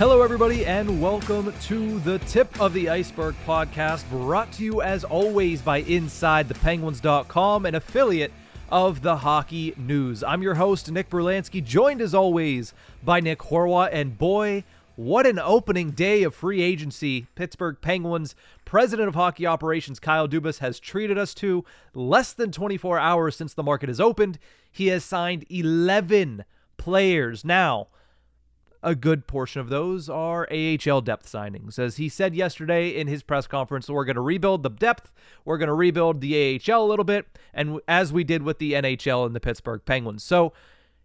Hello, everybody, and welcome to the Tip of the Iceburgh podcast, brought to you as always by InsideThePenguins.com, an affiliate of the Hockey News. I'm your host, Nick Brlansky, joined as always by Nick Horwat, and boy, what an opening day of free agency Pittsburgh Penguins president of hockey operations Kyle Dubas has treated us to. Less than 24 hours since the market has opened, he has signed 11 players. Now, a good portion of those are AHL depth signings. As he said yesterday in his press conference, we're going to rebuild the depth, we're going to rebuild the AHL a little bit, and as we did with the NHL and the Pittsburgh Penguins. So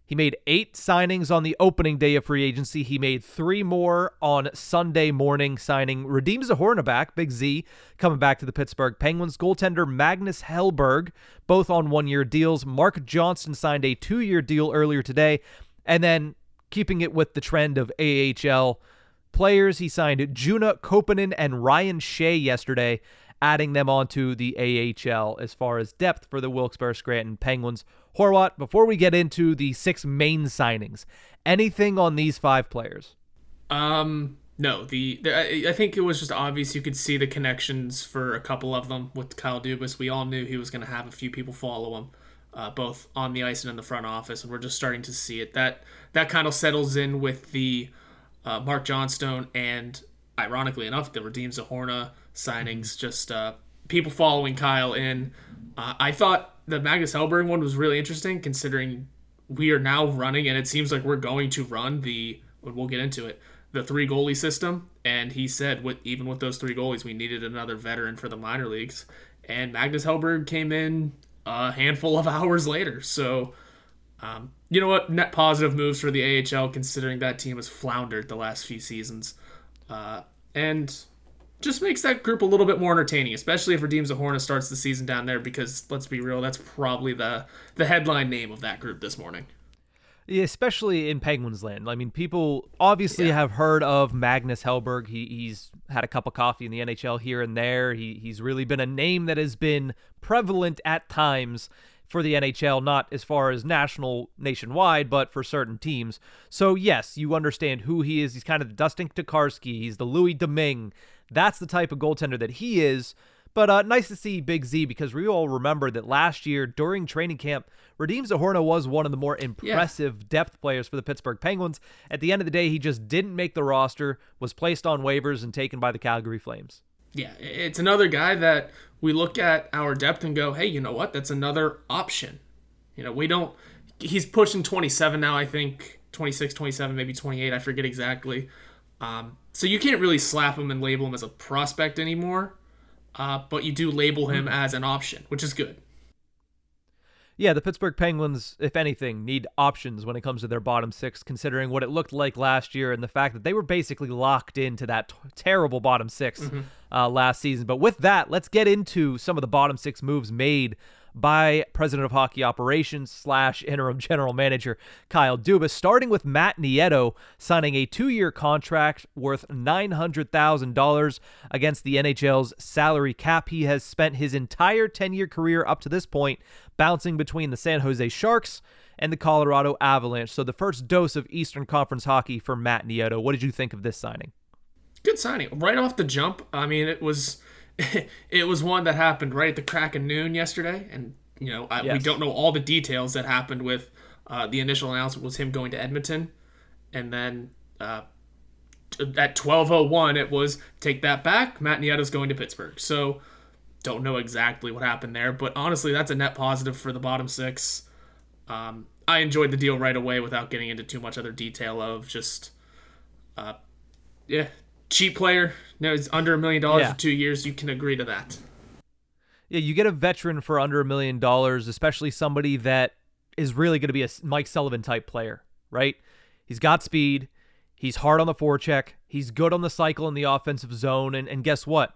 he made eight signings on the opening day of free agency. He made three more on Sunday morning, signing Radim Zohorna back, Big Z, coming back to the Pittsburgh Penguins. Goaltender Magnus Hellberg, both on one year deals. Marc Johnstone signed a two year deal earlier today. And then keeping it with the trend of AHL players. He signed Joona Koppanen and Ryan Shea yesterday, adding them onto the AHL as far as depth for the Wilkes-Barre Scranton Penguins. Horwat, before we get into the six main signings, anything on these five players? Um, no. The, the I think it was just obvious you could see the connections for a couple of them with Kyle Dubas. We all knew he was going to have a few people follow him uh, both on the ice and in the front office, and we're just starting to see it. That that kind of settles in with the uh, Marc Johnstone and, ironically enough, the Radim Zohorna signings. Just uh, people following Kyle in. Uh, I thought the Magnus Hellberg one was really interesting, considering we are now running, and it seems like we're going to run the. We'll get into it. The three goalie system, and he said, with even with those three goalies, we needed another veteran for the minor leagues. And Magnus Hellberg came in a handful of hours later. So, um, you know what? Net positive moves for the AHL, considering that team has floundered the last few seasons, uh, and just makes that group a little bit more entertaining, especially if Radim Zohorna starts the season down there. Because let's be real, that's probably the the headline name of that group this morning. Yeah, especially in Penguins land. I mean, people obviously yeah. have heard of Magnus Hellberg. He, he's had a cup of coffee in the NHL here and there. He, he's really been a name that has been prevalent at times for the NHL, not as far as national, nationwide, but for certain teams. So, yes, you understand who he is. He's kind of the Dustin Tokarski. He's the Louis Domingue. That's the type of goaltender that he is. But uh, nice to see Big Z because we all remember that last year during training camp, Radim Zohorna was one of the more impressive yeah. depth players for the Pittsburgh Penguins. At the end of the day, he just didn't make the roster, was placed on waivers, and taken by the Calgary Flames. Yeah, it's another guy that we look at our depth and go, hey, you know what? That's another option. You know, we don't. He's pushing 27 now, I think 26, 27, maybe 28. I forget exactly. Um, so you can't really slap him and label him as a prospect anymore uh, but you do label him mm-hmm. as an option, which is good. Yeah, the Pittsburgh Penguins, if anything, need options when it comes to their bottom six, considering what it looked like last year and the fact that they were basically locked into that t- terrible bottom 6 mm-hmm. uh, last season. But with that, let's get into some of the bottom six moves made by President of Hockey Operations slash interim general manager Kyle Dubas, starting with Matt Nieto signing a two-year contract worth $900,000 against the NHL's salary cap. He has spent his entire 10-year career up to this point bouncing between the San Jose Sharks and the Colorado Avalanche. So the first dose of Eastern Conference hockey for Matt Nieto. What did you think of this signing? Good signing. Right off the jump. I mean, it was it was one that happened right at the crack of noon yesterday, and you know I, yes. we don't know all the details that happened with uh, the initial announcement was him going to Edmonton, and then uh, at 12:01 it was take that back. Matt Nieto's going to Pittsburgh. So don't know exactly what happened there, but honestly, that's a net positive for the bottom six. Um, I enjoyed the deal right away without getting into too much other detail of just, uh, yeah, cheap player. No, it's under a million dollars for two years. You can agree to that. Yeah, you get a veteran for under a million dollars, especially somebody that is really going to be a Mike Sullivan type player, right? He's got speed. He's hard on the forecheck. He's good on the cycle in the offensive zone. And, and guess what?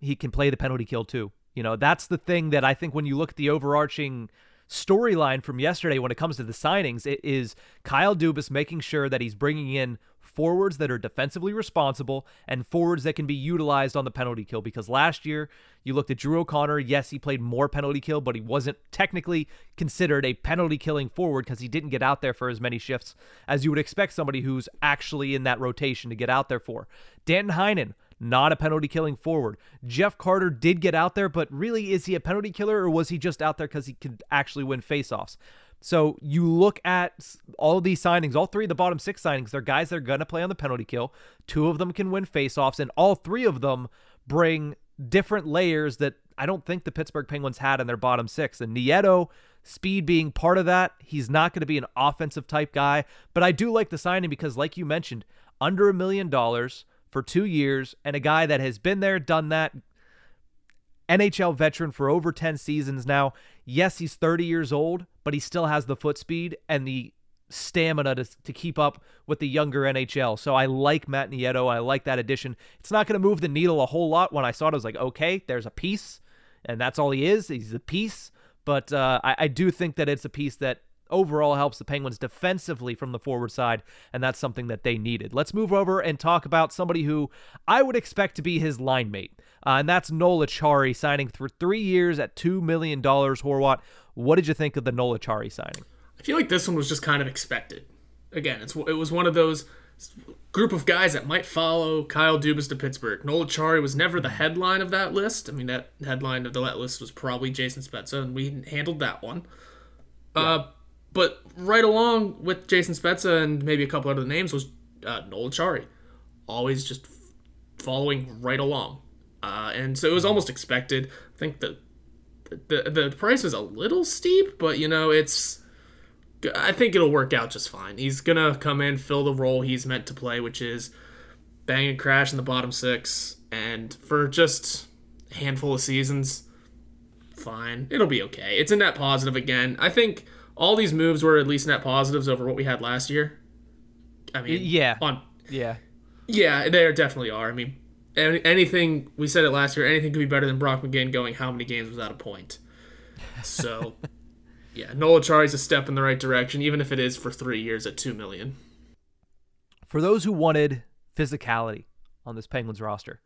He can play the penalty kill too. You know, that's the thing that I think when you look at the overarching storyline from yesterday when it comes to the signings, it is Kyle Dubas making sure that he's bringing in forwards that are defensively responsible and forwards that can be utilized on the penalty kill. Because last year, you looked at Drew O'Connor. Yes, he played more penalty kill, but he wasn't technically considered a penalty killing forward because he didn't get out there for as many shifts as you would expect somebody who's actually in that rotation to get out there for. Danton Heinen, not a penalty killing forward. Jeff Carter did get out there, but really, is he a penalty killer or was he just out there because he could actually win faceoffs? So you look at all these signings, all three of the bottom six signings, they're guys that are going to play on the penalty kill. Two of them can win faceoffs, and all three of them bring different layers that I don't think the Pittsburgh Penguins had in their bottom six. And Nieto, speed being part of that, he's not going to be an offensive type guy. But I do like the signing because, like you mentioned, under a million dollars for two years, and a guy that has been there, done that, NHL veteran for over 10 seasons now. Yes, he's 30 years old, but he still has the foot speed and the stamina to, to keep up with the younger NHL. So I like Matt Nieto. I like that addition. It's not going to move the needle a whole lot. When I saw it, I was like, okay, there's a piece, and that's all he is. He's a piece. But uh, I, I do think that it's a piece that overall helps the Penguins defensively from the forward side, and that's something that they needed. Let's move over and talk about somebody who I would expect to be his line mate, uh, and that's Noel Acciari signing for three years at $2 million. Horwat, what did you think of the Noel Acciari signing? I feel like this one was just kind of expected. Again, it's it was one of those group of guys that might follow Kyle Dubas to Pittsburgh. Noel Acciari was never the headline of that list. I mean, that headline of the list was probably Jason Spezza, and we handled that one. Yeah. Uh, but right along with Jason Spezza and maybe a couple other names was uh, Noel Acciari, always just following right along. Uh, and so it was almost expected. I think the the the price is a little steep, but you know it's. I think it'll work out just fine. He's gonna come in, fill the role he's meant to play, which is bang and crash in the bottom six, and for just a handful of seasons, fine. It'll be okay. It's a net positive again. I think all these moves were at least net positives over what we had last year. I mean, yeah, on yeah, yeah, they definitely are. I mean, anything we said it last year, anything could be better than Brock McGinn going how many games without a point. So, yeah, Noel Acciari's a step in the right direction, even if it is for three years at two million. For those who wanted physicality on this Penguins roster,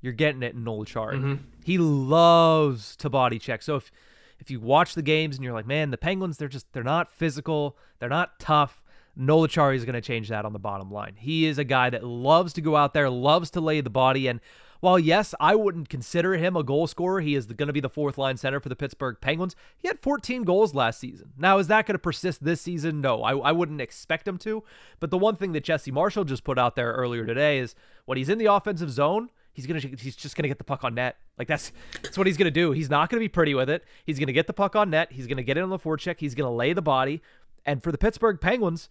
you're getting it in Noel Acciari. Mm-hmm. He loves to body check. So if if you watch the games and you're like, man, the Penguins, they're just they're not physical, they're not tough. Noel Acciari is going to change that on the bottom line. He is a guy that loves to go out there, loves to lay the body. And while, yes, I wouldn't consider him a goal scorer, he is going to be the fourth line center for the Pittsburgh Penguins. He had 14 goals last season. Now, is that going to persist this season? No, I, I wouldn't expect him to. But the one thing that Jesse Marshall just put out there earlier today is when he's in the offensive zone, he's gonna he's just gonna get the puck on net. Like that's that's what he's gonna do. He's not gonna be pretty with it. He's gonna get the puck on net. He's gonna get it on the forecheck. He's gonna lay the body. And for the Pittsburgh Penguins,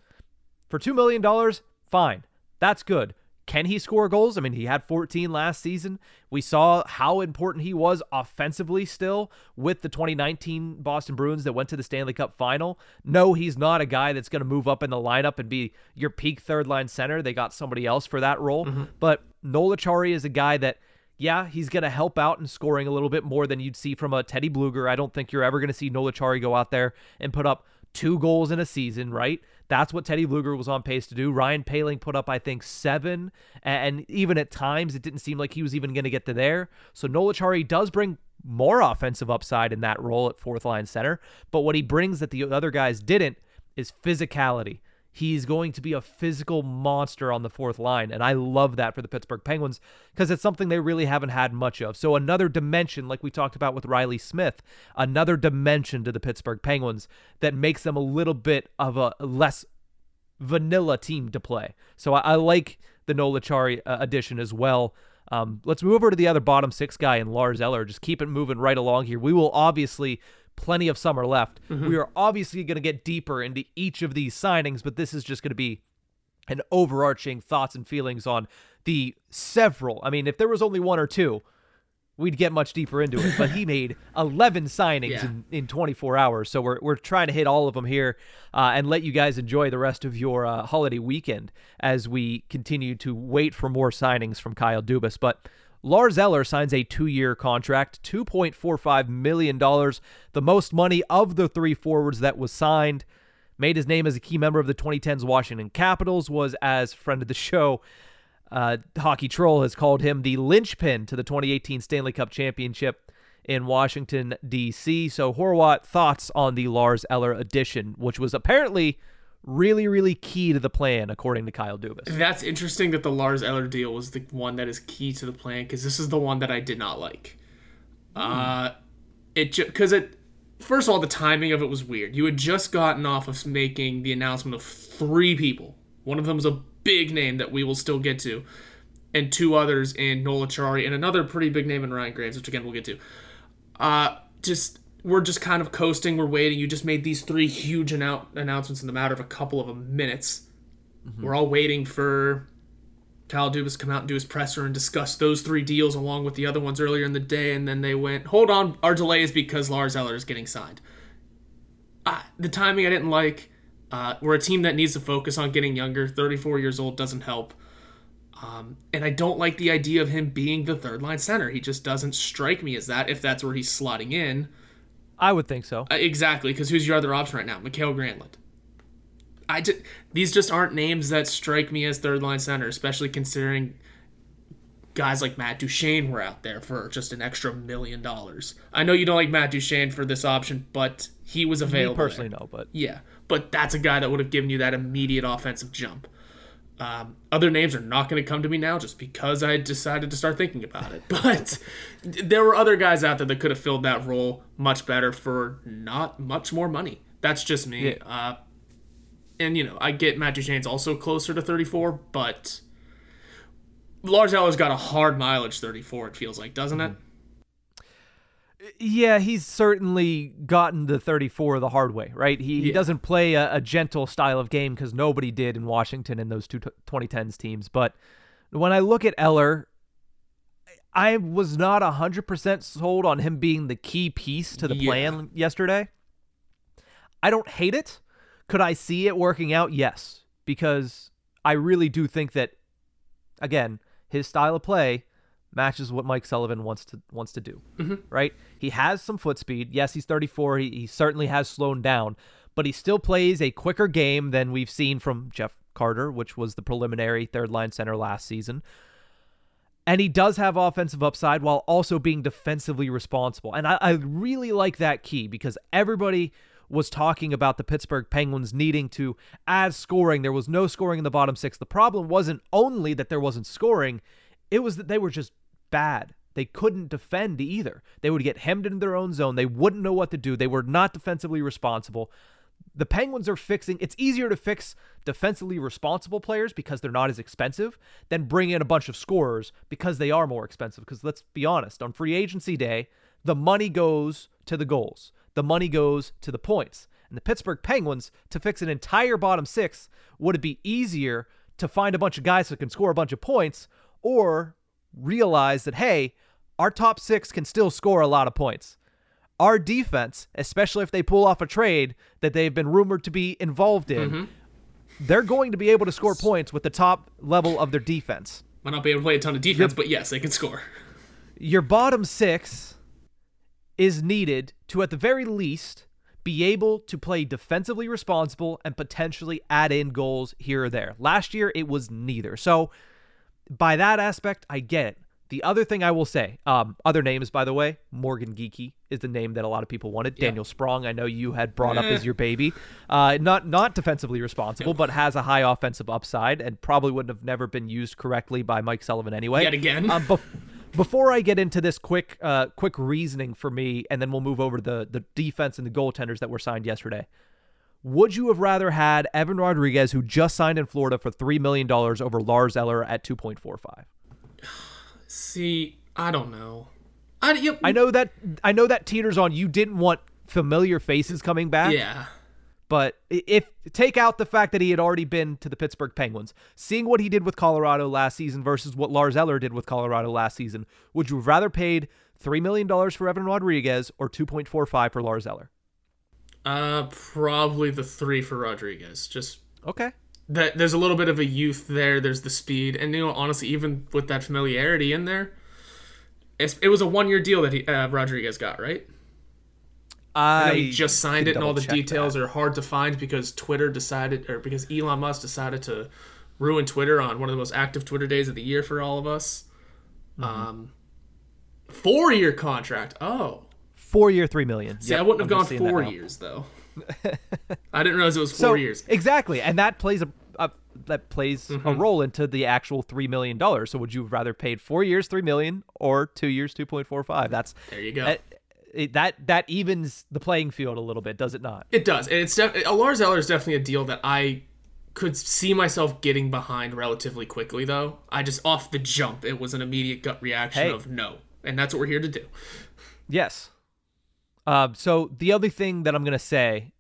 for two million dollars, fine, that's good. Can he score goals? I mean, he had 14 last season. We saw how important he was offensively still with the 2019 Boston Bruins that went to the Stanley Cup final. No, he's not a guy that's going to move up in the lineup and be your peak third line center. They got somebody else for that role. Mm-hmm. But Noel Acciari is a guy that yeah, he's going to help out in scoring a little bit more than you'd see from a Teddy Blueger. I don't think you're ever going to see Noel Acciari go out there and put up two goals in a season, right? That's what Teddy Blueger was on pace to do. Ryan Poehling put up, I think, seven, and even at times it didn't seem like he was even going to get to there. So Noel Acciari does bring more offensive upside in that role at fourth line center, but what he brings that the other guys didn't is physicality. He's going to be a physical monster on the fourth line. And I love that for the Pittsburgh Penguins because it's something they really haven't had much of. So, another dimension, like we talked about with Riley Smith, another dimension to the Pittsburgh Penguins that makes them a little bit of a less vanilla team to play. So, I, I like the Noel Acciari uh, addition as well. Um, let's move over to the other bottom six guy and Lars Eller. Just keep it moving right along here. We will obviously plenty of summer left. Mm-hmm. We are obviously going to get deeper into each of these signings, but this is just going to be an overarching thoughts and feelings on the several. I mean, if there was only one or two, we'd get much deeper into it. But he made 11 signings yeah. in, in 24 hours. So we're, we're trying to hit all of them here uh, and let you guys enjoy the rest of your uh, holiday weekend as we continue to wait for more signings from Kyle Dubas. But Lars Eller signs a two year contract, $2.45 million, the most money of the three forwards that was signed. Made his name as a key member of the 2010s Washington Capitals, was as friend of the show. Uh, Hockey Troll has called him the linchpin to the 2018 Stanley Cup Championship in Washington, D.C. So, Horwat, thoughts on the Lars Eller addition, which was apparently really, really key to the plan, according to Kyle Dubas. That's interesting that the Lars Eller deal was the one that is key to the plan because this is the one that I did not like. Mm. Uh, it because it first of all the timing of it was weird. You had just gotten off of making the announcement of three people. One of them was a big name that we will still get to, and two others in Noel Acciari and another pretty big name in Ryan Graves, which again we'll get to. Uh, just we're just kind of coasting. We're waiting. You just made these three huge annou- announcements in the matter of a couple of minutes. Mm-hmm. We're all waiting for Kyle Dubas to come out and do his presser and discuss those three deals along with the other ones earlier in the day. And then they went, hold on, our delay is because Lars Eller is getting signed. Uh, the timing I didn't like. Uh, we're a team that needs to focus on getting younger. 34 years old doesn't help. Um, and I don't like the idea of him being the third line center. He just doesn't strike me as that if that's where he's slotting in. I would think so. Uh, exactly, because who's your other option right now? Mikael Granlund. I just, these just aren't names that strike me as third line center, especially considering guys like Matt Duchene were out there for just an extra million dollars. I know you don't like Matt Duchene for this option, but he was available. Me personally, there. no, but yeah, but that's a guy that would have given you that immediate offensive jump. Um, other names are not going to come to me now just because I decided to start thinking about it. But there were other guys out there that could have filled that role much better for not much more money. That's just me. Yeah. Uh, and, you know, I get Matt Duchene's also closer to 34, but Lars Eller's got a hard mileage 34, it feels like, doesn't mm-hmm. it? Yeah, he's certainly gotten the 34 the hard way, right? He, yeah. he doesn't play a, a, gentle style of game because nobody did in Washington in those two 2010s teams. But when I look at Eller, I was not 100% sold on him being the key piece to the yeah. plan yesterday. I don't hate it. Could I see it working out? Yes, because I really do think that, again, his style of play matches what Mike Sullivan wants to wants to do. Mm-hmm. Right? He has some foot speed. Yes, he's 34. He, he certainly has slowed down, but he still plays a quicker game than we've seen from Jeff Carter, which was the preliminary third line center last season. And he does have offensive upside while also being defensively responsible. And I, I really like that key because everybody was talking about the Pittsburgh Penguins needing to add scoring. There was no scoring in the bottom six. The problem wasn't only that there wasn't scoring, it was that they were just bad. They couldn't defend either. They would get hemmed in their own zone. They wouldn't know what to do. They were not defensively responsible. The Penguins are fixing it's easier to fix defensively responsible players because they're not as expensive than bring in a bunch of scorers because they are more expensive. Because let's be honest, on free agency day, the money goes to the goals, the money goes to the points. And the Pittsburgh Penguins, to fix an entire bottom six, would it be easier to find a bunch of guys that can score a bunch of points or realize that, hey, our top six can still score a lot of points. Our defense, especially if they pull off a trade that they've been rumored to be involved in, mm-hmm. they're going to be able to score points with the top level of their defense. Might not be able to play a ton of defense, but yes, they can score. Your bottom six is needed to, at the very least, be able to play defensively responsible and potentially add in goals here or there. Last year, it was neither. So, by that aspect, I get it. The other thing I will say, um, other names, by the way, Morgan Geekie is the name that a lot of people wanted. Yeah. Daniel Sprong, I know you had brought up Eh. as your baby. Uh, not not defensively responsible, but has a high offensive upside and probably wouldn't have never been used correctly by Mike Sullivan anyway. Yet again. Um, bef- before I get into this quick uh, quick reasoning for me, and then we'll move over to the the defense and the goaltenders that were signed yesterday. Would you have rather had Evan Rodrigues, who just signed in Florida for three million dollars, over Lars Eller at two point four five? See, I don't know. I, yep, I know that I know that teeters on you didn't want familiar faces coming back. yeah. But if take out the fact that he had already been to the Pittsburgh Penguins, seeing what he did with Colorado last season versus what Lars Eller did with Colorado last season, would you have rather paid three million dollars for Evan Rodrigues or two point four five for Lars Eller? Uh, probably the three for Rodrigues. Just Okay. that there's a little bit of a youth there. There's the speed, and you know, honestly, even with that familiarity in there, it's, it was a one year deal that he uh, Rodrigues got, right? I he just signed it, and all the details are hard to find because Twitter decided, or because Elon Musk decided to ruin Twitter on one of the most active Twitter days of the year for all of us. Mm-hmm. Um, four year contract. Oh, Four year, three million. see, Yep, I wouldn't have I'm gone just seeing that four years though. I didn't realize it was So four years. exactly, and that plays a, a that plays Mm-hmm. a role into the actual three million dollars. So would you have rather paid four years, three million, or two years, two point four five? That's There you go. that, it, that that evens the playing field a little bit, does it not? It does, and it's def- a Lars Eller is definitely a deal that I could see myself getting behind relatively quickly. Though I just off the jump, it was an immediate gut reaction Hey. of no, and that's what we're here to do. Yes. Um, so the other thing that I'm gonna say,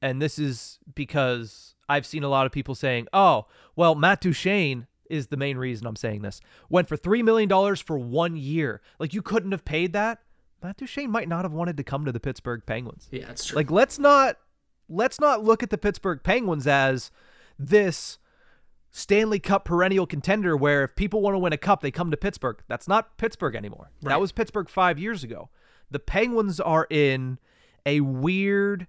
and this is because I've seen a lot of people saying, "Oh, well, Matt Duchene is the main reason I'm saying this. Went for three million dollars for one year. Like you couldn't have paid that. Matt Duchene might not have wanted to come to the Pittsburgh Penguins. Yeah, it's true. Like let's not let's not look at the Pittsburgh Penguins as this Stanley Cup perennial contender where if people want to win a cup they come to Pittsburgh. That's not Pittsburgh anymore. That was Pittsburgh 5 years ago. The Penguins are in a weird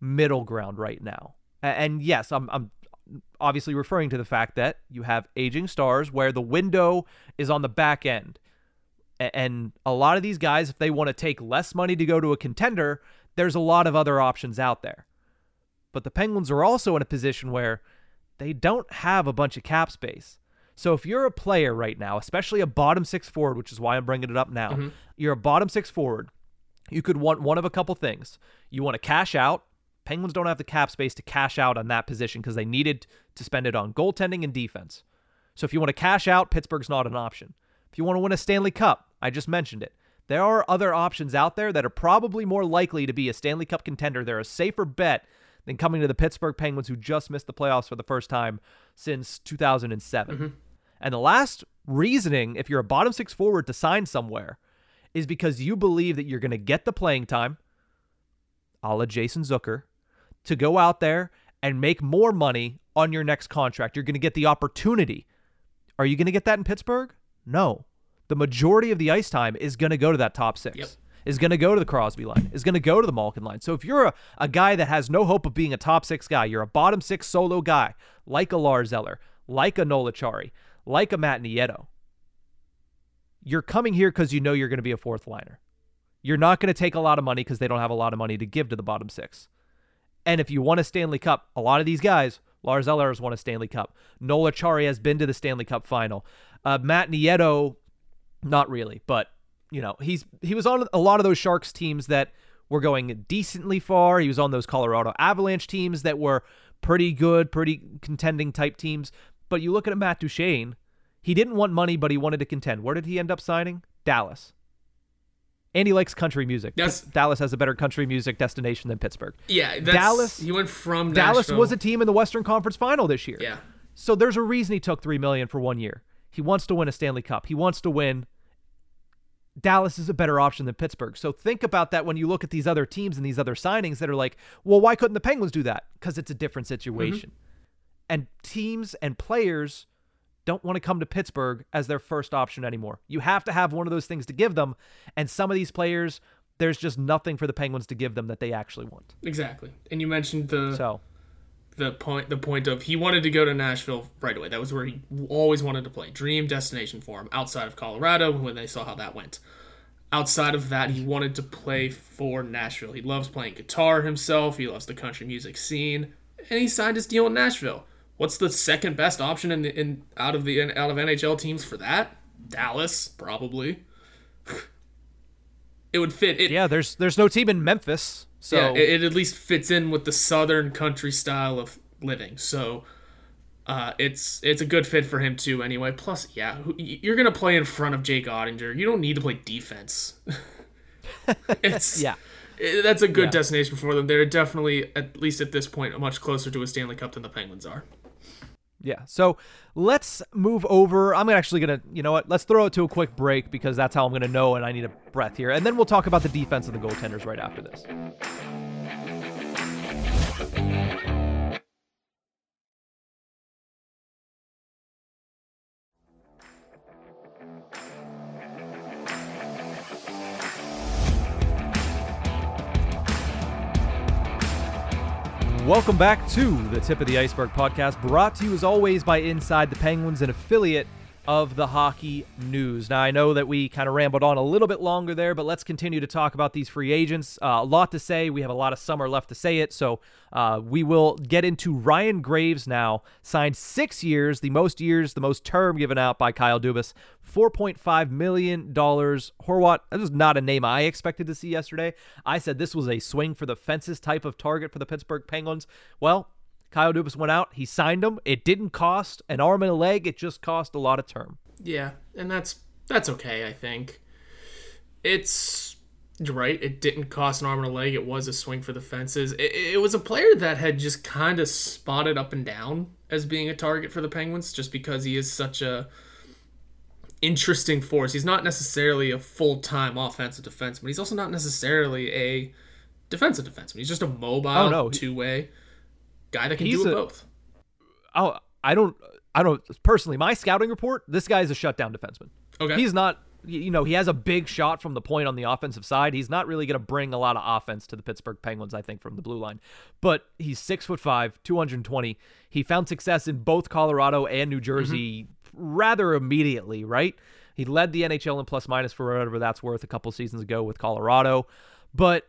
middle ground right now. And yes, I'm I'm obviously referring to the fact that you have aging stars where the window is on the back end. And a lot of these guys, if they want to take less money to go to a contender, there's a lot of other options out there. But the Penguins are also in a position where they don't have a bunch of cap space. So if you're a player right now, especially a bottom six forward, which is why I'm bringing it up now, mm-hmm. you're a bottom six forward, you could want one of a couple things. You want to cash out. Penguins don't have the cap space to cash out on that position because they needed to spend it on goaltending and defense. So if you want to cash out, Pittsburgh's not an option. If you want to win a Stanley Cup, I just mentioned it. There are other options out there that are probably more likely to be a Stanley Cup contender. They're a safer bet than coming to the Pittsburgh Penguins, who just missed the playoffs for the first time since 2007. Mm-hmm. And the last reasoning, if you're a bottom six forward to sign somewhere, is because you believe that you're going to get the playing time, a la Jason Zucker, to go out there and make more money on your next contract. You're going to get the opportunity. Are you going to get that in Pittsburgh? No. The majority of the ice time is going to go to that top six. Yep. Is going to go to the Crosby line. Is going to go to the Malkin line. So if you're a, a guy that has no hope of being a top six guy, you're a bottom six solo guy, like a Lars Eller, like a Noel Acciari, like a Matt Nieto. You're coming here because you know you're going to be a fourth liner. You're not going to take a lot of money because they don't have a lot of money to give to the bottom six. And if you want a Stanley Cup, a lot of these guys, Lars Eller has won a Stanley Cup. Noel Acciari has been to the Stanley Cup final. Uh, Matt Nieto, not really, but you know he's he was on a lot of those Sharks teams that were going decently far. He was on those Colorado Avalanche teams that were pretty good, pretty contending type teams. But you look at Matt Duchene, he didn't want money, but he wanted to contend. Where did he end up signing? Dallas. And he likes country music. Yes. Dallas has a better country music destination than Pittsburgh. yeah, Dallas- He went from Dallas Nashville- was a team in the Western Conference Final this year. Yeah, So there's a reason he took three million for one year. He wants to win a Stanley Cup. He wants to win. Dallas is a better option than Pittsburgh. So think about that when you look at these other teams and these other signings that are like, well, why couldn't the Penguins do that? Because it's a different situation. Mm-hmm. And teams and players don't want to come to Pittsburgh as their first option anymore. You have to have one of those things to give them. And some of these players, there's just nothing for the Penguins to give them that they actually want. exactly. And you mentioned the So the point the point of he wanted to go to Nashville right away. That was where he always wanted to play. Dream destination for him outside of Colorado when they saw how that went. Outside of that, he wanted to play for Nashville. He loves playing guitar himself. He loves the country music scene, and he signed his deal in Nashville. What's the second best option in, in out of the out of NHL teams for that? Dallas, probably. it would fit. It, Yeah, there's there's no team in Memphis, so yeah, it, it at least fits in with the southern country style of living. So uh, it's it's a good fit for him too. Anyway, plus yeah, you're gonna play in front of Jake Oettinger. You don't need to play defense. it's yeah. it- that's a good Yeah. destination for them. They're definitely at least at this point much closer to a Stanley Cup than the Penguins are. Yeah. So let's move over. I'm actually going to, you know what? Let's throw it to a quick break because that's how I'm going to know and I need a breath here. And then we'll talk about the defense of the goaltenders right after this. Welcome back to the Tip of the Iceburgh podcast, brought to you as always by Inside the Penguins, an affiliate of the Hockey News. Now, I know that we kind of rambled on a little bit longer there, but let's continue to talk about these free agents. Uh, a lot to say. We have a lot of summer left to say it, so uh, we will get into Ryan Graves now. Signed six years, the most years, the most term given out by Kyle Dubas. $4.5 million. Horwat, that was not a name I expected to see yesterday. I said this was a swing for the fences type of target for the Pittsburgh Penguins. Well, Kyle Dubas went out. He signed him. It didn't cost an arm and a leg. It just cost a lot of term. Yeah, and that's that's okay. I think it's you're right. It didn't cost an arm and a leg. It was a swing for the fences. It, it was a player that had just kind of spotted up and down as being a target for the Penguins, just because he is such a interesting force. He's not necessarily a full time offensive defenseman. He's also not necessarily a defensive defenseman. He's just a mobile Oh, no. two way guy that can He's do a- both. Oh, I don't, I don't personally. My scouting report: this guy's a shutdown defenseman. Okay. He's not. You know, he has a big shot from the point on the offensive side. He's not really going to bring a lot of offense to the Pittsburgh Penguins, I think, from the blue line. But he's six foot five, 220. He found success in both Colorado and New mm-hmm. Jersey rather immediately, right? He led the NHL in plus minus for whatever that's worth a couple seasons ago with Colorado. But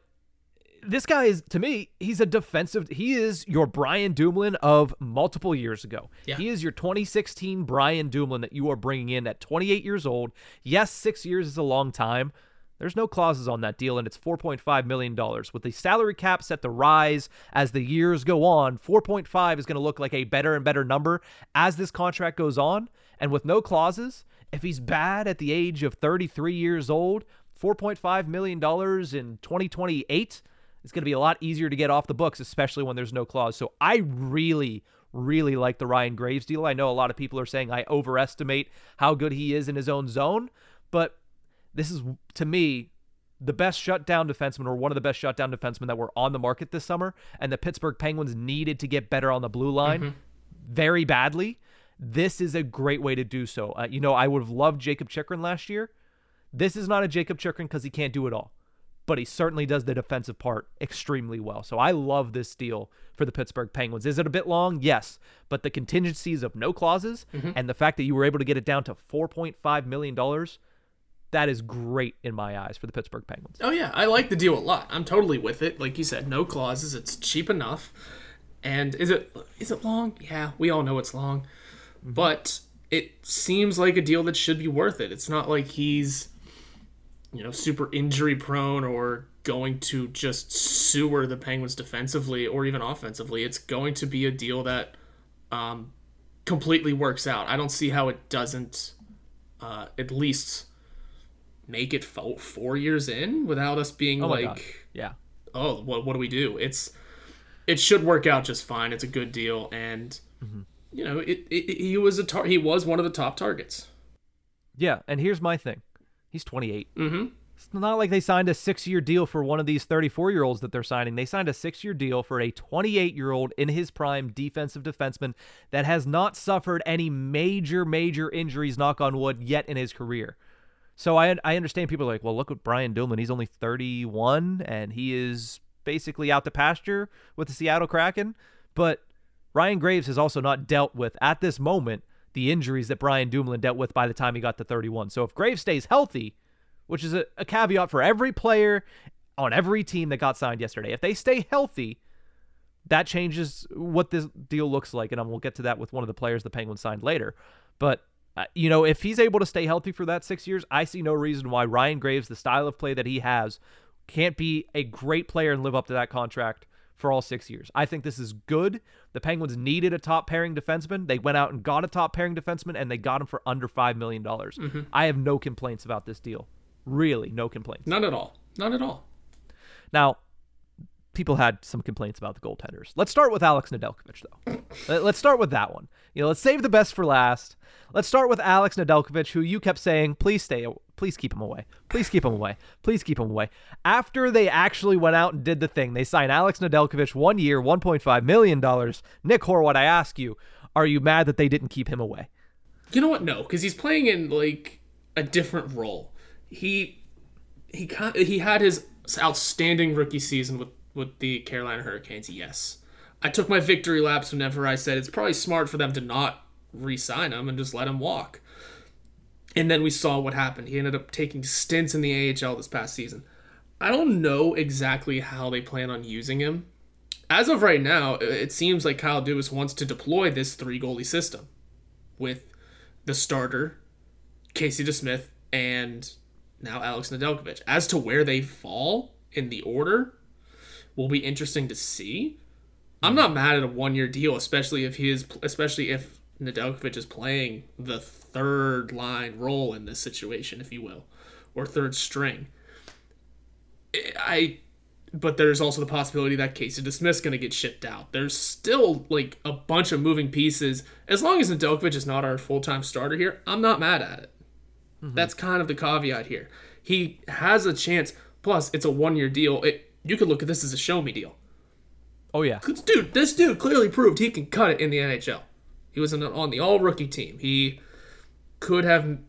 this guy is to me he's a defensive he is your Brian Dumoulin of multiple years ago. Yeah. he is your 2016 Brian Dumoulin that you are bringing in at 28 years old. Yes six years is a long time. There's no clauses on that deal and it's 4.5 million dollars. With the salary cap set to rise as the years go on 4.5 is going to look like a better and better number as this contract goes on. And with no clauses if he's bad at the age of 33 years old 4.5 million dollars in 2028 it's going to be a lot easier to get off the books, especially when there's no clause. So I really, really like the Ryan Graves deal. I know a lot of people are saying I overestimate how good he is in his own zone, but this is, to me, the best shutdown defenseman or one of the best shutdown defensemen that were on the market this summer. And the Pittsburgh Penguins needed to get better on the blue line very badly. This is a great way to do so. Uh, you know, I would have loved Jakob Chychrun last year. This is not a Jakob Chychrun because he can't do it all but he certainly does the defensive part extremely well. So I love this deal for the Pittsburgh Penguins. Is it a bit long? Yes, but the contingencies of no clauses mm-hmm. and the fact that you were able to get it down to 4.5 million dollars, that is great in my eyes for the Pittsburgh Penguins. Oh yeah, I like the deal a lot. I'm totally with it. Like you said, no clauses. It's cheap enough. And is it is it long? Yeah, we all know it's long. Mm-hmm. But it seems like a deal that should be worth it. It's not like he's you know, super injury prone or going to just sewer the Penguins defensively or even offensively. It's going to be a deal that um, completely works out. I don't see how it doesn't uh, at least make it fo- four years in without us being Oh like. Yeah. oh, what, what do we do? It's it should work out just fine. It's a good deal, and you know, it, it, he was a tar- he was one of the top targets. Yeah, and here's my thing. He's 28. Mm-hmm. It's not like they signed a six year deal for one of these 34 year olds that they're signing. They signed a six year deal for a 28 year old in his prime defensive defenseman that has not suffered any major, major injuries, knock on wood, yet in his career. So I, I understand people are like, well, look at Brian Dumoulin. He's only 31 and he is basically out the pasture with the Seattle Kraken. But Ryan Graves has also not dealt with, at this moment, the injuries that Brian Dumoulin dealt with by the time he got to 31. So if Graves stays healthy, which is a, a caveat for every player on every team that got signed yesterday, if they stay healthy, that changes what this deal looks like. And we'll get to that with one of the players the Penguins signed later. But, uh, you know, if he's able to stay healthy for that six years, I see no reason why Ryan Graves, the style of play that he has, can't be a great player and live up to that contract for all six years. I think this is good. The Penguins needed a top pairing defenseman. They went out and got a top pairing defenseman, and they got him for under $5 million. Mm-hmm. I have no complaints about this deal. Really, no complaints. None at all. None at all. Now, people had some complaints about the goaltenders. Let's start with Alex Nedeljkovic, though. let's start with that one. You know, let's save the best for last. Let's start with Alex Nedeljkovic, who you kept saying, please stay, please keep him away, please keep him away, please keep him away. After they actually went out and did the thing, they signed Alex Nedeljkovic one year, $1.5 million. Nick Horwat, I ask you, are you mad that they didn't keep him away? You know what? No, because he's playing in like a different role. He he he had his outstanding rookie season with with the Carolina Hurricanes, yes. I took my victory laps whenever I said it's probably smart for them to not re sign him and just let him walk. And then we saw what happened. He ended up taking stints in the AHL this past season. I don't know exactly how they plan on using him. As of right now, it seems like Kyle Dubas wants to deploy this three goalie system with the starter, Casey DeSmith, and now Alex Nedeljkovic. As to where they fall in the order, will be interesting to see. I'm not mad at a one year deal, especially if he is, especially if Nedeljkovic is playing the third line role in this situation, if you will, or third string. I, but there's also the possibility that Casey DeSmith's going to get shipped out. There's still like a bunch of moving pieces. As long as Nedeljkovic is not our full time starter here, I'm not mad at it. Mm-hmm. That's kind of the caveat here. He has a chance. Plus, it's a one year deal. It you could look at this as a show me deal. Oh yeah, dude, this dude clearly proved he can cut it in the NHL. He was on the all rookie team. He could have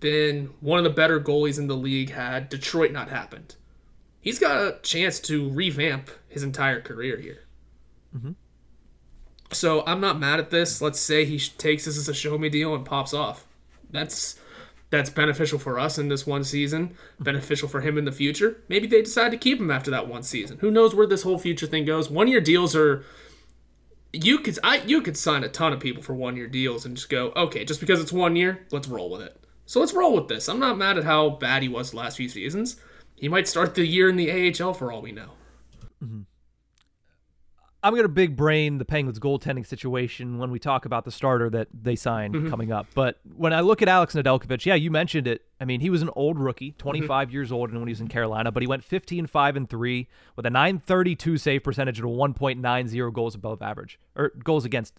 been one of the better goalies in the league had Detroit not happened. He's got a chance to revamp his entire career here. Mm-hmm. So I'm not mad at this. Let's say he takes this as a show me deal and pops off. That's that's beneficial for us in this one season, beneficial for him in the future. Maybe they decide to keep him after that one season. Who knows where this whole future thing goes? One year deals are you could I you could sign a ton of people for one year deals and just go, okay, just because it's one year, let's roll with it. So let's roll with this. I'm not mad at how bad he was the last few seasons. He might start the year in the AHL for all we know. Mm-hmm. I'm going to big brain the Penguins goaltending situation when we talk about the starter that they signed mm-hmm. coming up. But when I look at Alex Nedeljkovic, yeah, you mentioned it. I mean, he was an old rookie, mm-hmm. 25 mm-hmm. years old and when he was in Carolina, but he went 15 5 and 3 with a 932 save percentage and a 1.90 goals above average or goals against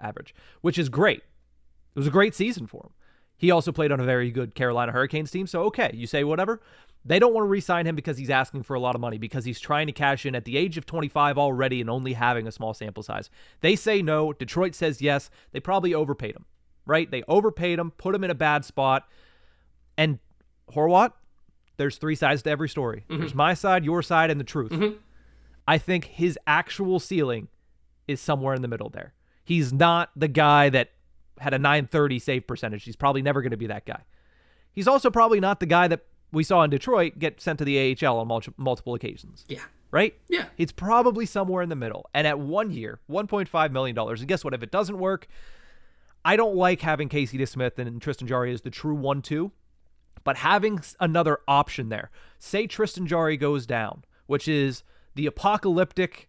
average, which is great. It was a great season for him. He also played on a very good Carolina Hurricanes team, so okay, you say whatever. They don't want to re sign him because he's asking for a lot of money, because he's trying to cash in at the age of 25 already and only having a small sample size. They say no. Detroit says yes. They probably overpaid him, right? They overpaid him, put him in a bad spot. And Horwat, there's three sides to every story mm-hmm. there's my side, your side, and the truth. Mm-hmm. I think his actual ceiling is somewhere in the middle there. He's not the guy that had a 930 save percentage. He's probably never going to be that guy. He's also probably not the guy that we saw in Detroit get sent to the AHL on mul- multiple occasions. Yeah. Right? Yeah. It's probably somewhere in the middle. And at one year, $1.5 million. And guess what? If it doesn't work, I don't like having Casey DeSmith and Tristan Jarry as the true 1 2, but having another option there. Say Tristan Jarry goes down, which is the apocalyptic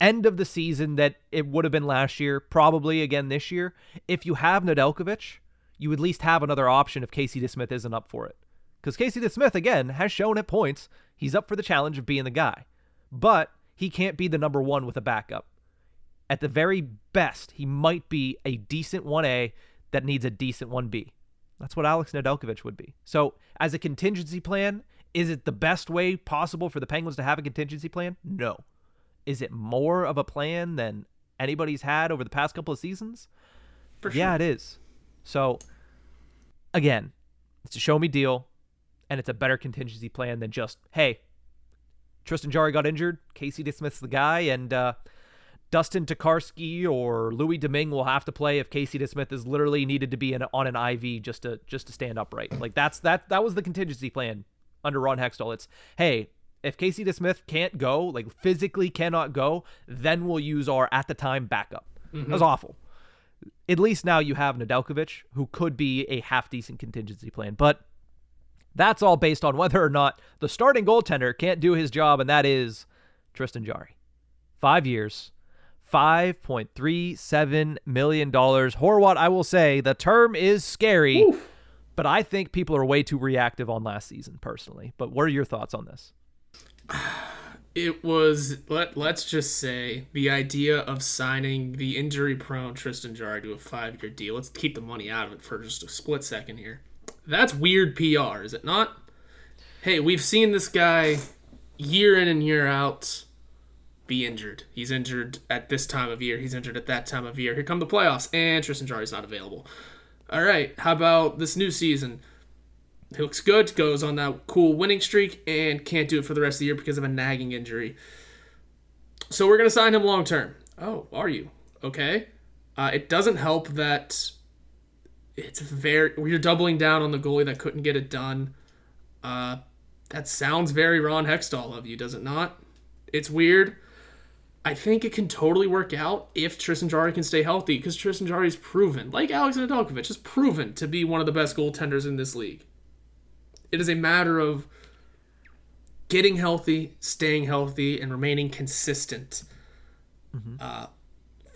end of the season that it would have been last year, probably again this year. If you have Nedeljkovic, you at least have another option if Casey DeSmith isn't up for it. Because Casey DeSmith, again, has shown at points he's up for the challenge of being the guy. But he can't be the number one with a backup. At the very best, he might be a decent 1A that needs a decent 1B. That's what Alex Nedeljkovic would be. So, as a contingency plan, is it the best way possible for the Penguins to have a contingency plan? No. Is it more of a plan than anybody's had over the past couple of seasons? For sure. Yeah, it is. So, again, it's a show me deal and it's a better contingency plan than just hey, Tristan Jarry got injured, Casey DeSmith's the guy, and uh, Dustin Tokarski or Louis Domingue will have to play if Casey DeSmith is literally needed to be in, on an IV just to just to stand upright. Like that's that that was the contingency plan under Ron Hextall. It's hey, if Casey DeSmith can't go, like physically cannot go, then we'll use our at the time backup. Mm-hmm. That was awful. At least now you have Nedeljkovic, who could be a half decent contingency plan. But that's all based on whether or not the starting goaltender can't do his job, and that is Tristan Jarry. Five years, $5.37 million. Horwat, I will say the term is scary, Oof. but I think people are way too reactive on last season, personally. But what are your thoughts on this? It was, let, let's just say, the idea of signing the injury prone Tristan Jarry to a five year deal. Let's keep the money out of it for just a split second here. That's weird PR, is it not? Hey, we've seen this guy year in and year out be injured. He's injured at this time of year. He's injured at that time of year. Here come the playoffs, and Tristan Jarry's not available. All right, how about this new season? He looks good, goes on that cool winning streak, and can't do it for the rest of the year because of a nagging injury. So we're going to sign him long term. Oh, are you? Okay. Uh, it doesn't help that it's very. You're doubling down on the goalie that couldn't get it done. Uh, that sounds very Ron Hextall of you, does it not? It's weird. I think it can totally work out if Tristan Jarry can stay healthy because Tristan Jarry is proven, like Alex Nedeljkovic, is proven to be one of the best goaltenders in this league. It is a matter of getting healthy, staying healthy, and remaining consistent mm-hmm. uh,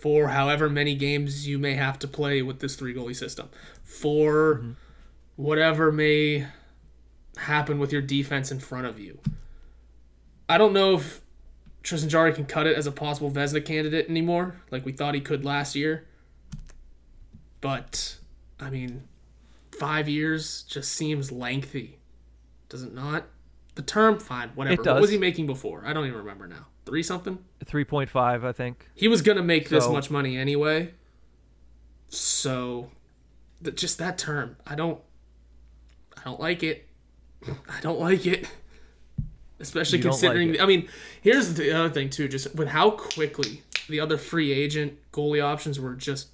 for however many games you may have to play with this three goalie system, for mm-hmm. whatever may happen with your defense in front of you. I don't know if Tristan Jarry can cut it as a possible Vezina candidate anymore, like we thought he could last year. But I mean, five years just seems lengthy, does it not? The term, fine, whatever. What was he making before? I don't even remember now. Three something? Three point five, I think. He was gonna make so, this much money anyway. So, just that term, I don't, I don't like it. I don't like it especially considering. Like I mean, here's the other thing too. Just with how quickly the other free agent goalie options were just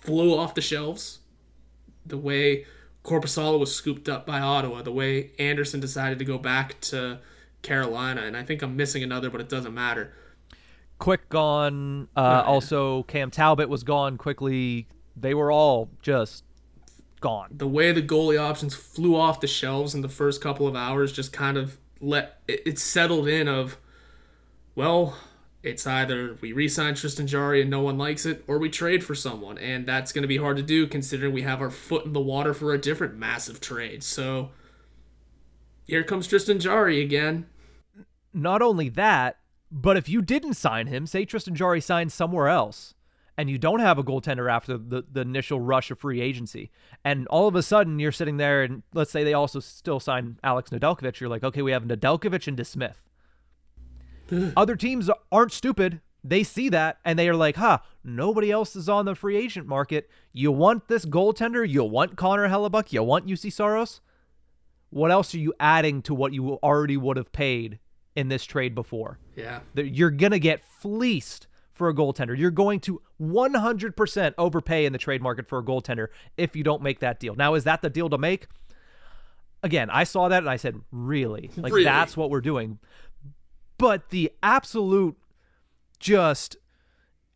flew off the shelves. The way Korpisalo was scooped up by Ottawa, the way Anderson decided to go back to Carolina, and I think I'm missing another, but it doesn't matter. Quick gone. Uh, Also, Cam Talbot was gone quickly. They were all just gone. The way the goalie options flew off the shelves in the first couple of hours just kind of let it settled in of well it's either we re-sign Tristan Jarry and no one likes it, or we trade for someone, and that's going to be hard to do considering we have our foot in the water for a different massive trade. So here comes Tristan Jarry again. Not only that, but if you didn't sign him, say Tristan Jarry signed somewhere else, and you don't have a goaltender after the, the initial rush of free agency, and all of a sudden you're sitting there, and let's say they also still sign Alex Nedeljkovic, you're like, okay, we have Nedeljkovic and DeSmith. Other teams aren't stupid. They see that and they are like, huh, nobody else is on the free agent market. You want this goaltender? You want Connor Hellebuyck? You want Juuse Saros? What else are you adding to what you already would have paid in this trade before? Yeah. You're going to get fleeced for a goaltender. You're going to 100% overpay in the trade market for a goaltender if you don't make that deal. Now, is that the deal to make? Again, I saw that and I said, really? Like, really? that's what we're doing. But the absolute just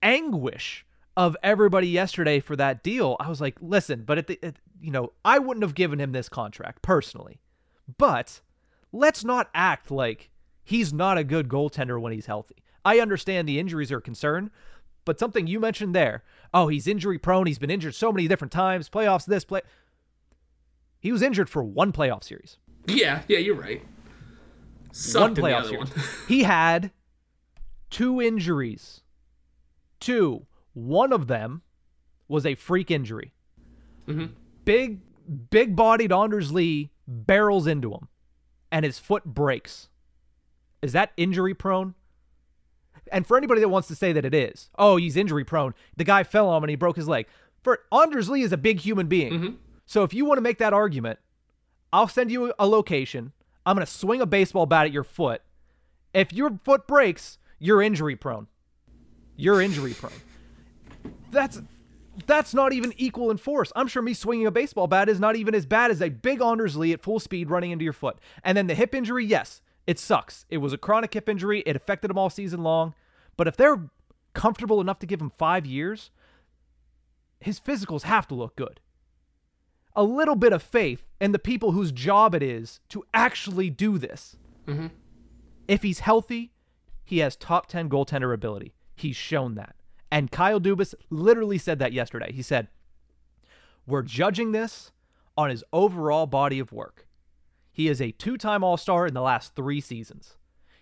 anguish of everybody yesterday for that deal, I was like, listen, but at the, at, you know, I wouldn't have given him this contract personally. But let's not act like he's not a good goaltender when he's healthy. I understand the injuries are a concern, but something you mentioned there, oh, he's injury prone. He's been injured so many different times. Playoffs, this play. He was injured for one playoff series. Yeah, yeah, you're right. Sucked one playoff series. he had two injuries. Two. One of them was a freak injury. Mm-hmm. Big, big bodied Anders Lee barrels into him, and his foot breaks. Is that injury prone? And for anybody that wants to say that it is, oh, he's injury prone. The guy fell on him and he broke his leg. For Anders Lee is a big human being. Mm-hmm. So if you want to make that argument, I'll send you a location. I'm going to swing a baseball bat at your foot. If your foot breaks, you're injury prone. you're injury prone. That's that's not even equal in force. I'm sure me swinging a baseball bat is not even as bad as a big Anders Lee at full speed running into your foot. And then the hip injury, yes, it sucks. It was a chronic hip injury. It affected him all season long. But if they're comfortable enough to give him five years, his physicals have to look good. A little bit of faith in the people whose job it is to actually do this. Mm-hmm. If he's healthy, he has top 10 goaltender ability. He's shown that. And Kyle Dubas literally said that yesterday. He said, We're judging this on his overall body of work. He is a two time All Star in the last three seasons.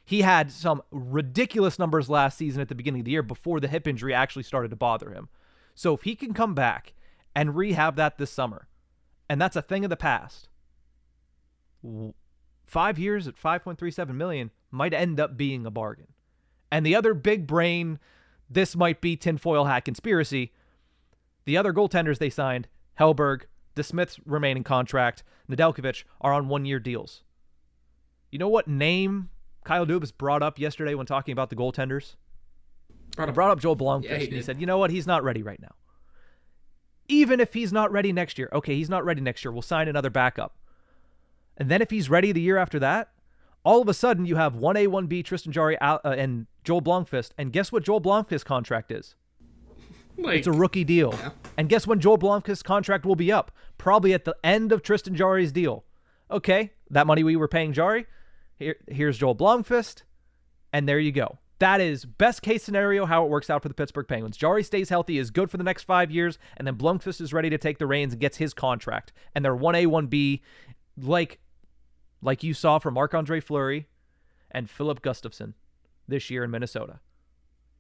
He had some ridiculous numbers last season at the beginning of the year before the hip injury actually started to bother him. So if he can come back and rehab that this summer, and that's a thing of the past, five years at 5.37 million might end up being a bargain. And the other big brain this might be tinfoil hat conspiracy. The other goaltenders they signed, Hellberg, DeSmith's remaining contract, Nedeljkovic, are on one year deals. You know what name Kyle Dubas brought up yesterday when talking about the goaltenders? Brought up, brought up Joel Blomqvist. Yeah, he, he said, you know what? He's not ready right now. Even if he's not ready next year, okay, he's not ready next year. We'll sign another backup. And then if he's ready the year after that, all of a sudden you have 1A, 1B, Tristan Jarry uh, and Joel Blomqvist. And guess what Joel Blomqvist's contract is? Like, it's a rookie deal. Yeah. And guess when Joel Blomqvist's contract will be up? Probably at the end of Tristan Jarry's deal. Okay, that money we were paying Jarry, here, here's Joel Blomqvist, and there you go. That is best case scenario how it works out for the Pittsburgh Penguins. Jarry stays healthy, is good for the next five years, and then Blomqvist is ready to take the reins and gets his contract. And they're 1A, 1B, like like you saw from Marc Andre Fleury and Filip Gustavsson this year in Minnesota.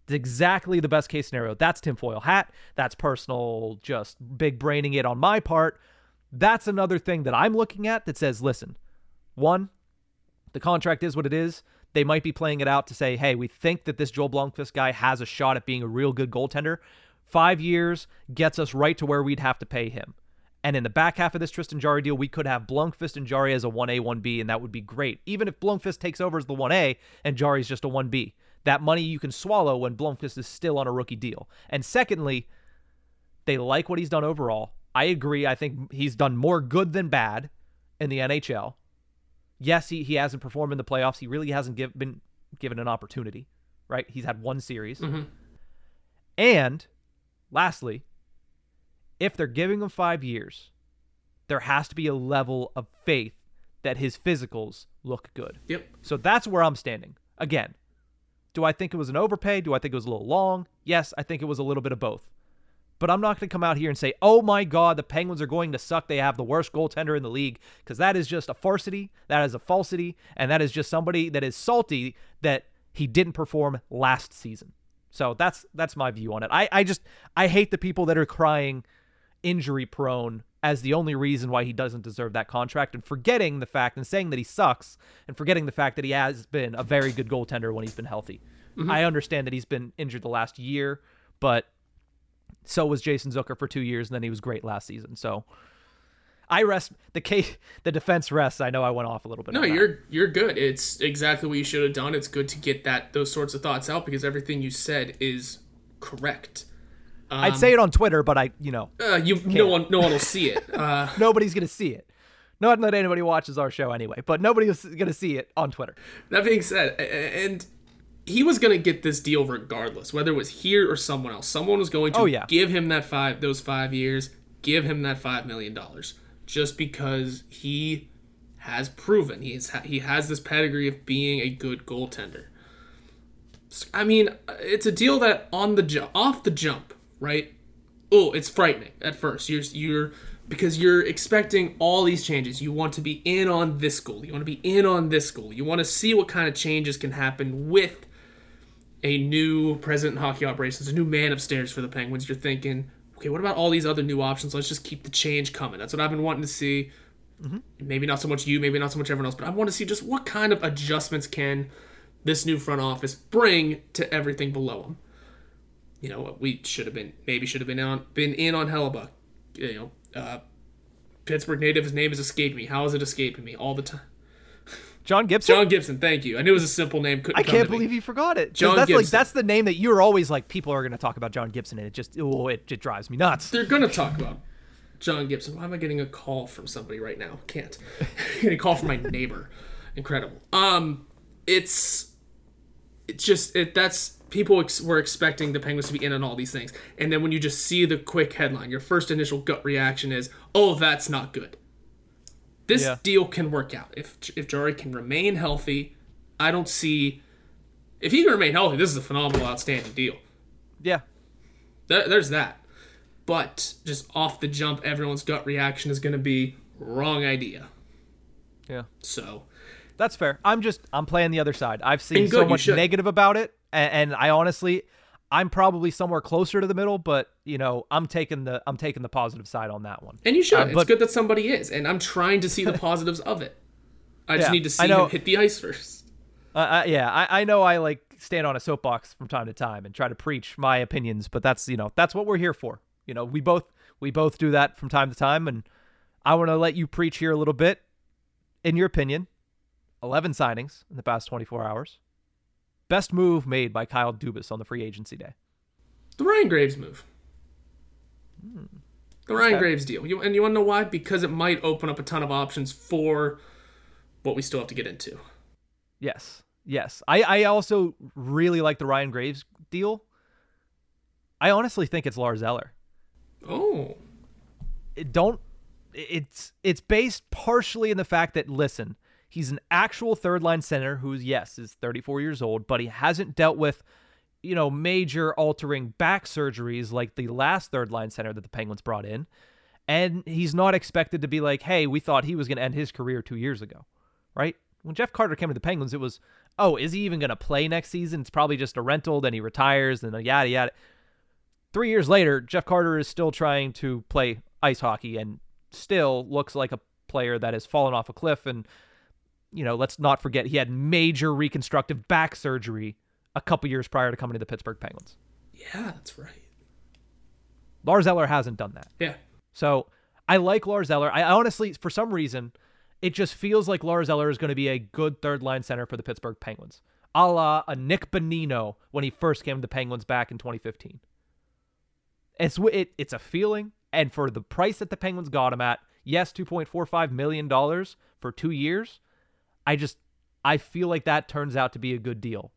It's exactly the best case scenario. That's tinfoil hat. That's personal, just big braining it on my part. That's another thing that I'm looking at that says, listen, one, the contract is what it is. They might be playing it out to say, hey, we think that this Joel Blomqvist guy has a shot at being a real good goaltender. Five years gets us right to where we'd have to pay him. And in the back half of this Tristan Jarry deal, we could have Blomqvist and Jarry as a 1A, 1B, and that would be great. Even if Blomqvist takes over as the 1A and Jarry's just a 1B. That money you can swallow when Blomqvist is still on a rookie deal. And secondly, they like what he's done overall. I agree. I think he's done more good than bad in the NHL. Yes, he, he hasn't performed in the playoffs. He really hasn't give, been given an opportunity, right? He's had one series. Mm-hmm. And lastly, if they're giving him five years, there has to be a level of faith that his physicals look good. Yep. So that's where I'm standing. Again, do I think it was an overpay? Do I think it was a little long? Yes, I think it was a little bit of both. But I'm not going to come out here and say, oh my God, the Penguins are going to suck. They have the worst goaltender in the league. Because that is just a falsity. That is a falsity. And that is just somebody that is salty that he didn't perform last season. So that's that's my view on it. I, I just I hate the people that are crying injury prone as the only reason why he doesn't deserve that contract and forgetting the fact and saying that he sucks and forgetting the fact that he has been a very good goaltender when he's been healthy. Mm-hmm. I understand that he's been injured the last year, but so was Jason Zucker for 2 years and then he was great last season. So I rest the case the defense rests. I know I went off a little bit. No, you're you're good. It's exactly what you should have done. It's good to get that those sorts of thoughts out because everything you said is correct. Um, I'd say it on Twitter, but I, you know, uh, you can't. no one, no one will see it. Uh, Nobody's gonna see it. Not that anybody watches our show anyway, but nobody's gonna see it on Twitter. That being said, and he was gonna get this deal regardless, whether it was here or someone else. Someone was going to oh, yeah. give him that five, those five years, give him that five million dollars, just because he has proven he has he has this pedigree of being a good goaltender. I mean, it's a deal that on the ju- off the jump right? Oh, it's frightening at first. You're you're because you're expecting all these changes. You want to be in on this goal. You want to be in on this goal. You want to see what kind of changes can happen with a new president in hockey operations, a new man upstairs for the Penguins. You're thinking, okay, what about all these other new options? Let's just keep the change coming. That's what I've been wanting to see. Mm-hmm. Maybe not so much you, maybe not so much everyone else, but I want to see just what kind of adjustments can this new front office bring to everything below them you know, what, we should have been maybe should have been on been in on Hellebuyck. You know, uh, Pittsburgh native, his name is escaping me. How is it escaping me all the time? John Gibson. John Gibson. Thank you. I knew it was a simple name. Couldn't I come can't to me. believe you forgot it. John that's like Gibson. that's the name that you're always like people are going to talk about John Gibson and it just oh it, it drives me nuts. They're gonna talk about John Gibson. Why am I getting a call from somebody right now? Can't. getting a call from my neighbor. Incredible. Um, it's it's just it. That's people ex- were expecting the Penguins to be in on all these things, and then when you just see the quick headline, your first initial gut reaction is, "Oh, that's not good." This Yeah. deal can work out if if Jarry can remain healthy. I don't see if he can remain healthy. This is a phenomenal, outstanding deal. Yeah. There, there's that. But just off the jump, everyone's gut reaction is going to be wrong idea. Yeah. So That's fair. I'm just I'm playing the other side. I've seen And so much negative about it, and, and I honestly, I'm probably somewhere closer to the middle, but you know, I'm taking the I'm taking the positive side on that one. and you should. Uh, it's good that somebody is, and I'm trying to see the positives of it. I just Yeah, need to see him hit the ice first. Uh, uh, yeah, I, I know I like stand on a soapbox from time to time and try to preach my opinions, but that's you know that's what we're here for. You know, we both we both do that from time to time, and I want to let you preach here a little bit. In your opinion, eleven signings in the past 24 hours. Best move made by Kyle Dubas on the free agency day. The Ryan Graves move. Hmm. The Ryan Okay. Graves deal. You, and you want to know why? Because it might open up a ton of options for what we still have to get into. Yes. Yes. I, I also really like the Ryan Graves deal. I honestly think it's Lars Eller. Oh. It don't it's it's based partially in the fact that listen, he's an actual third line center who's yes, is 34 years old, but he hasn't dealt with you know, major altering back surgeries like the last third line center that the Penguins brought in. And he's not expected to be like, hey, we thought he was going to end his career two years ago, right? When Jeff Carter came to the Penguins, it was, oh, is he even going to play next season? It's probably just a rental, then he retires, and yada, yada. Three years later, Jeff Carter is still trying to play ice hockey and still looks like a player that has fallen off a cliff. And, you know, let's not forget he had major reconstructive back surgery a couple years prior to coming to the Pittsburgh Penguins. Yeah, that's right. Lars Eller hasn't done that. Yeah. So I like Lars Eller. I honestly, for some reason, it just feels like Lars Eller is going to be a good third line center for the Pittsburgh Penguins, a la a Nick Bonino when he first came to the Penguins back in 2015. It's it, it's a feeling, and for the price that the Penguins got him at, yes, 2.45 million dollars for two years. I just I feel like that turns out to be a good deal,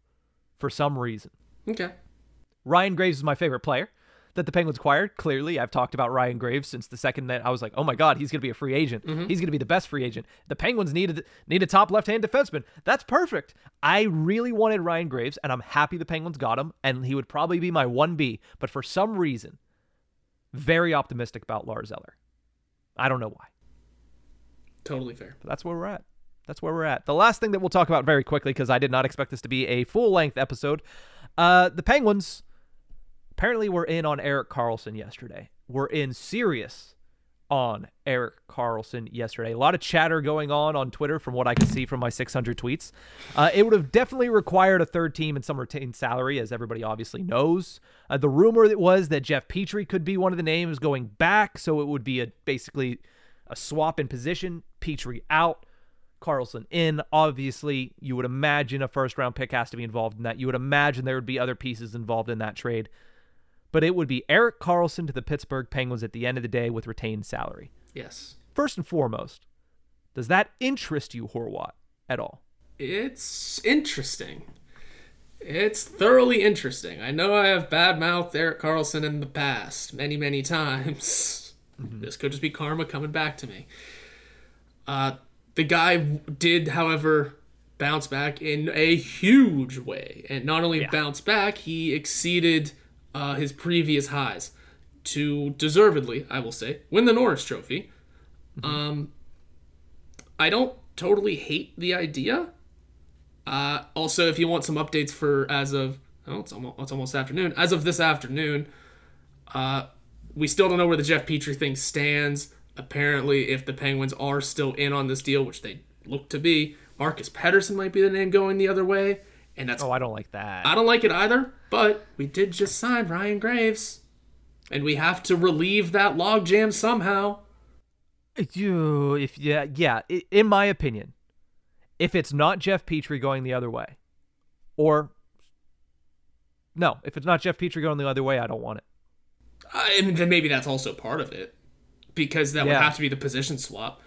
for some reason. Okay. Ryan Graves is my favorite player that the Penguins acquired. Clearly, I've talked about Ryan Graves since the second that I was like, "Oh my God, he's going to be a free agent. Mm-hmm. He's going to be the best free agent." The Penguins needed need a top left-hand defenseman. That's perfect. I really wanted Ryan Graves, and I'm happy the Penguins got him, and he would probably be my one B. But for some reason, very optimistic about Lars Eller. I don't know why. Totally fair. But that's where we're at. That's where we're at. The last thing that we'll talk about very quickly, because I did not expect this to be a full length episode. Uh, the Penguins apparently were in on Erik Karlsson yesterday. We're in serious on Erik Karlsson yesterday. A lot of chatter going on on Twitter from what I can see from my 600 tweets. Uh, it would have definitely required a third team and some retained salary, as everybody obviously knows. Uh, the rumor that was that Jeff Petry could be one of the names going back, so it would be a basically a swap in position. Petry out. Karlsson in. Obviously, you would imagine a first round pick has to be involved in that. You would imagine there would be other pieces involved in that trade. But it would be Erik Karlsson to the Pittsburgh Penguins at the end of the day with retained salary. Yes. First and foremost, does that interest you, Horwat, at all? It's interesting. It's thoroughly interesting. I know I have badmouthed Erik Karlsson in the past many, many times. This could just be karma coming back to me. Uh, the guy did, however, bounce back in a huge way. And not only Yeah. bounce back, he exceeded uh, his previous highs to deservedly, I will say, win the Norris Trophy. Um, I don't totally hate the idea. Uh, also, if you want some updates for as of oh, it's almost it's almost afternoon. As of this afternoon, uh, we still don't know where the Jeff Petry thing stands. Apparently, if the Penguins are still in on this deal, which they look to be, Marcus Pettersson might be the name going the other way, and that's Oh, I don't like that. I don't like it either. But we did just sign Ryan Graves, and we have to relieve that logjam somehow. You, if yeah, yeah. In my opinion, If it's not Jeff Petry going the other way, or no, if it's not Jeff Petry going the other way, I don't want it. Uh, and then maybe that's also part of it because that would have to be the position swap.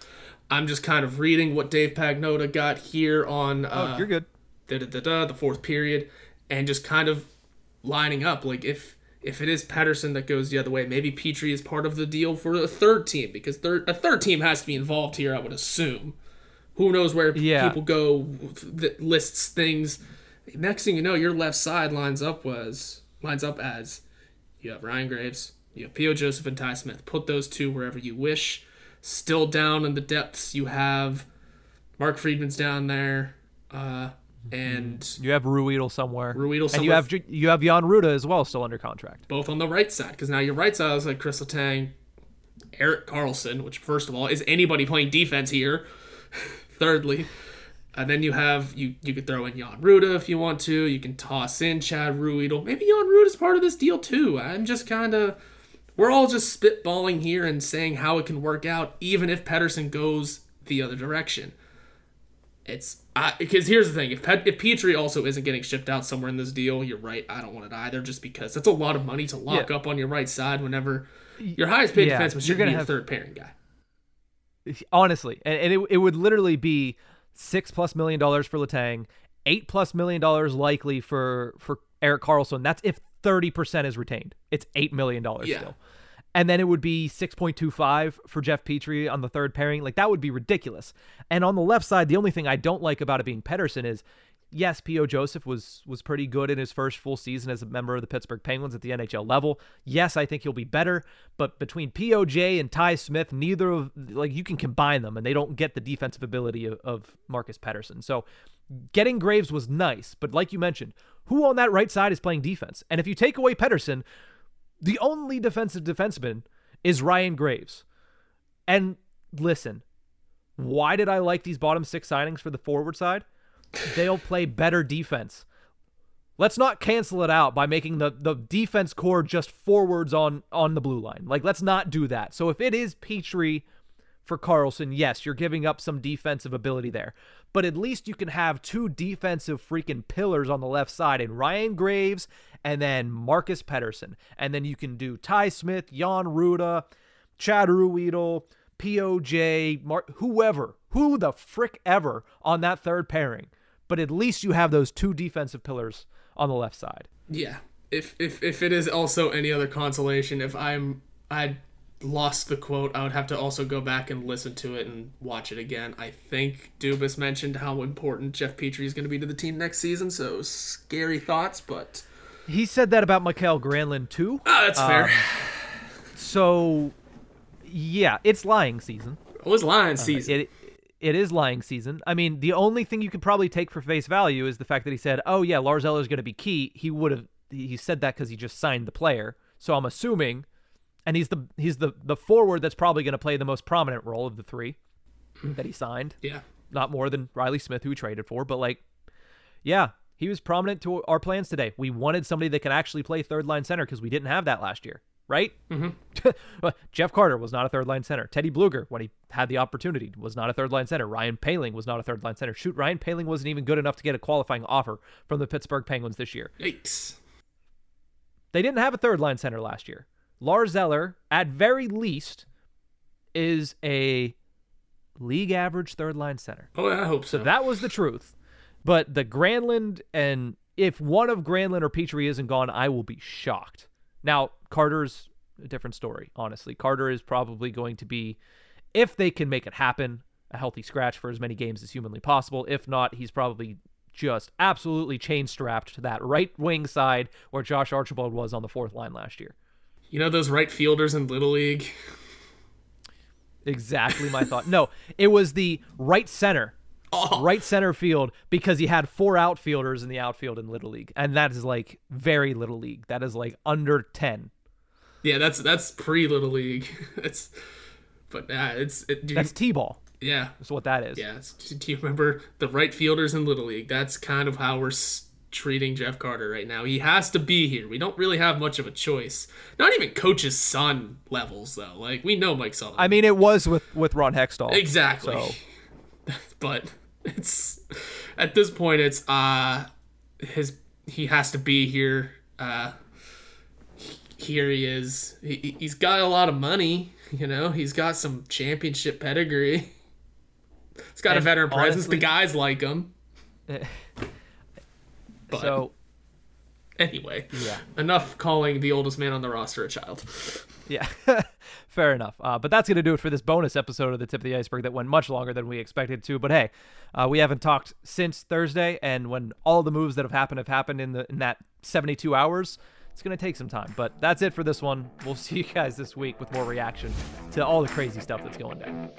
I'm just kind of reading what Dave Pagnotta got here on Oh, uh, you're good. da, da, da, da, the fourth period and just kind of lining up like if if it is Pettersson that goes the other way, maybe Petry is part of the deal for a third team because third a third team has to be involved here. I would assume. Who knows where Yeah. people go that lists things. Next thing you know, your left side lines up was lines up as you have Ryan Graves, you have P.O. Joseph and Ty Smith. Put those two wherever you wish. Still down in the depths, you have Mark Friedman's down there, uh, and You have Ruhwedel somewhere. Ruhwedel and you have you have Jan Rutta as well, still under contract. both on the right side because now your right side is like Chris Letang, Erik Karlsson, which first of all is anybody playing defense here. Thirdly, and then you have you you could throw in Jan Rutta if you want to. You can toss in Chad Ruhwedel. Maybe Jan Rutta is part of this deal too. I'm just kind of we're all just spitballing here and saying how it can work out, even if Pettersson goes the other direction. It's because here's the thing: if Pet, if Petry also isn't getting shipped out somewhere in this deal, you're right. I don't want it either, just because that's a lot of money to lock Yeah. up on your right side. Whenever your highest paid Yeah, defenseman you're gonna be a have- third pairing guy. Honestly, and, and it, it would literally be six plus million dollars for Letang, eight plus million dollars likely for for Erik Karlsson. That's if thirty percent is retained. It's eight million dollars Yeah. still. And then it would be 6.25 for Jeff Petry on the third pairing. Like that would be ridiculous. And on the left side, the only thing I don't like about it being Pettersson is yes, P.O. Joseph was was pretty good in his first full season as a member of the Pittsburgh Penguins at the NHL level. Yes, I think he'll be better, but between POJ and Ty Smith, neither of like you can combine them and they don't get the defensive ability of, of Marcus Pettersson. So getting Graves was nice, but like you mentioned, who on that right side is playing defense? And if you take away Pettersson, the only defensive defenseman is Ryan Graves. And listen, why did I like these bottom six signings for the forward side? They'll play better defense. Let's not cancel it out by making the, the defense core just forwards on on the blue line. Like let's not do that. So if it is Petry for Karlsson, yes, you're giving up some defensive ability there. But at least you can have two defensive freaking pillars on the left side in Ryan Graves and then Marcus Pettersson. And then you can do Ty Smith, Jan Rutta, Chad Ruhwedel, POJ, Mar- whoever, who the frick ever on that third pairing. But at least you have those two defensive pillars on the left side. Yeah. If if if it is also any other consolation, if I'm I lost the quote, I would have to also go back and listen to it and watch it again. I think Dubas mentioned how important Jeff Petry is going to be to the team next season, so scary thoughts, but He said that about Mikael Granlund too. ah, that's fair. So, yeah, it's lying season. it was Lions season. It it is lying season. I mean, the only thing you could probably take for face value is the fact that he said, "Oh yeah, Lars Eller is going to be key." He would have he said that because he just signed the player. So I'm assuming, and he's the he's the the forward that's probably going to play the most prominent role of the three that he signed. yeah. Not more than Reilly Smith, who we traded for, but like, yeah, he was prominent to our plans today. We wanted somebody that could actually play third line center because we didn't have that last year, right? Mm-hmm. Jeff Carter was not a third line center. Teddy Blueger, when he had the opportunity, was not a third line center. Ryan Poehling was not a third line center. Shoot, Ryan Poehling wasn't even good enough to get a qualifying offer from the Pittsburgh Penguins this year. Yikes. They didn't have a third line center last year. Lars Eller, at very least, is a league average third line center. Oh, yeah, I hope so. So that was the truth. But the Granlund and if one of Granlund or Petry isn't gone, I will be shocked. Now, Carter's a different story, honestly. Carter is probably going to be, if they can make it happen, a healthy scratch for as many games as humanly possible. If not, he's probably just absolutely chain strapped to that right wing side where Josh Archibald was on the fourth line last year. you know those right fielders in Little League? Exactly my thought. No, it was the right center. Oh. Right center field because he had four outfielders in the outfield in Little League. And that is like very Little League. That is like under 10. Yeah, that's that's pre Little League. it's but yeah, it's it, That's T ball. yeah. That's what that is. Yeah, it's- do you remember the right fielders in Little League? That's kind of how we're treating Jeff Carter right now. He has to be here. We don't really have much of a choice. Not even coach's son levels though. Like we know Mike Sullivan. I mean, it was with, with Ron Hextall. exactly. So, but It's at this point, it's uh, his he has to be here. Uh, here he is. He, he's got a lot of money. You know, he's got some championship pedigree. He's got And a veteran presence. The guys like him. But so anyway, yeah. enough calling the oldest man on the roster a child. Yeah, fair enough. Uh, but that's going to do it for this bonus episode of the Tip of the Iceberg that went much longer than we expected to. But hey, uh, we haven't talked since Thursday, and when all the moves that have happened have happened in the in that 72 hours, it's going to take some time. But that's it for this one. We'll see you guys this week with more reaction to all the crazy stuff that's going down.